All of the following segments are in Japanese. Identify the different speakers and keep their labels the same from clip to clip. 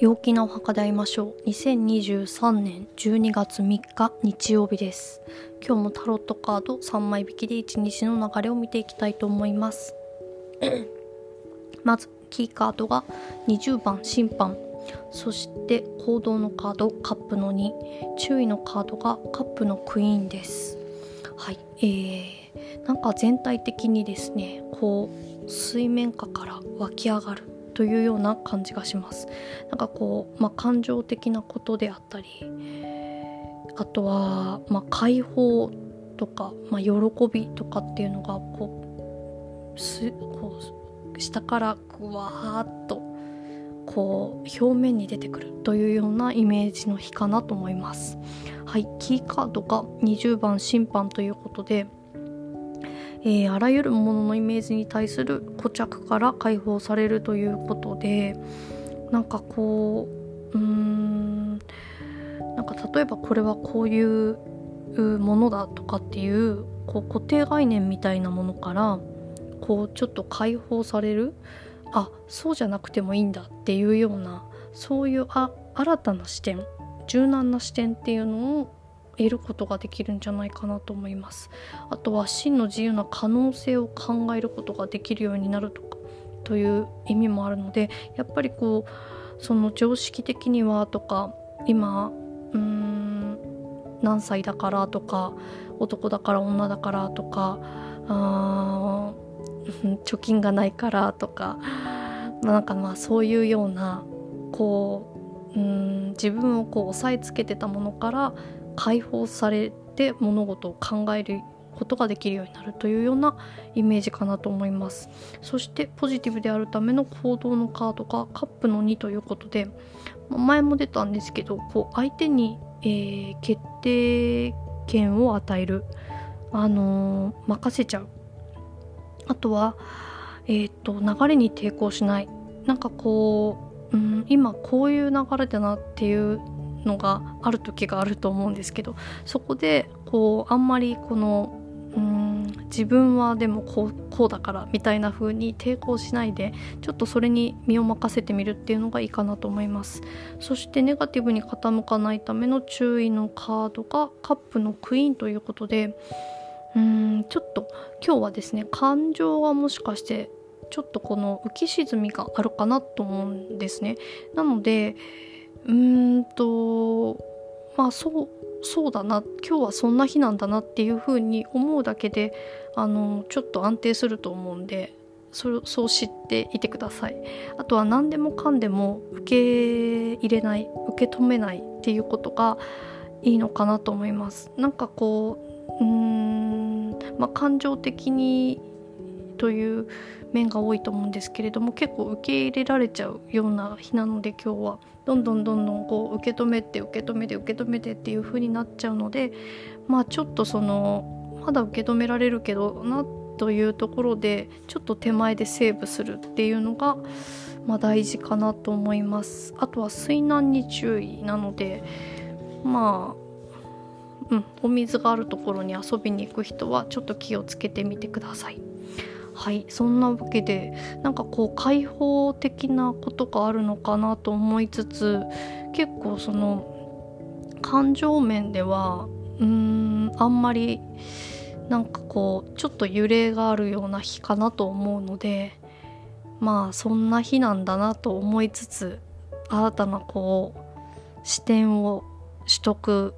Speaker 1: 陽気なお墓で会いましょう。2023年12月3日日曜日です。今日もタロットカード3枚引きで1日の流れを見ていきたいと思います。まずキーカードが20番審判。そして行動のカードカップの2注意のカードがカップのクイーンです。はいえー、なんか全体的にですねこう水面下から湧き上がるというような感じがします。なんかこう、まあ、感情的なことであったりあとは、まあ、解放とか、まあ、喜びとかっていうのがこうすこう下からぐわーっとこう表面に出てくるというようなイメージの日かなと思います。はいキーカードが20番審判ということでえー、あらゆるもののイメージに対する固着から解放されるということでなんかこううーんなんか例えばこれはこういうものだとかっていうこう固定概念みたいなものからこうちょっと解放されるあそうじゃなくてもいいんだっていうようなそういうあ新たな視点柔軟な視点っていうのを得ることができるんじゃないかなと思います。あとは真の自由な可能性を考えることができるようになるとかという意味もあるのでやっぱりこうその常識的にはとか今うん何歳だからとか男だから女だからとかあ 貯金がないからとかなんかまあそういうようなこううん自分をこう押さえつけてたものから解放されて物事を考えることができるようになるというようなイメージかなと思います。そしてポジティブであるための行動のカードがカップの2ということで前も出たんですけどこう相手に、えー、決定権を与える、あのー、任せちゃう。あとは、えーと、流れに抵抗しない。なんかこう、うん、今こういう流れだなっていうのがある時があると思うんですけどそこでこうあんまりこのうん自分はでもこうこうだからみたいな風に抵抗しないでちょっとそれに身を任せてみるっていうのがいいかなと思います。そしてネガティブに傾かないための注意のカードがカップのクイーンということでうんちょっと今日はですね感情がもしかしてちょっとこの浮き沈みがあるかなと思うんですね。なのでうんとまあそうそうだな。今日はそんな日なんだなっていうふうに思うだけであのちょっと安定すると思うんでそそう知っていてください。あとは何でもかんでも受け入れない受け止めないっていうことがいいのかなと思います。なんかこううんまあ感情的にという面が多いと思うんですけれども結構受け入れられちゃうような日なので今日は。どんどんどんどんこう受け止めて受け止めて受け止めてっていう風になっちゃうのでまあちょっとそのまだ受け止められるけどなというところでちょっと手前でセーブするっていうのが、まあ、大事かなと思いますあとは水難に注意なのでまあうん、お水があるところに遊びに行く人はちょっと気をつけてみてください。はいそんなわけでなんかこう開放的なことがあるのかなと思いつつ結構その感情面ではうーんあんまりなんかこうちょっと揺れがあるような日かなと思うのでまあそんな日なんだなと思いつつ新たなこう視点を取得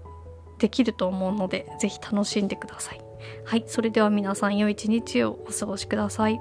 Speaker 1: できると思うので是非楽しんでください。はい、それでは皆さん良い一日をお過ごしください。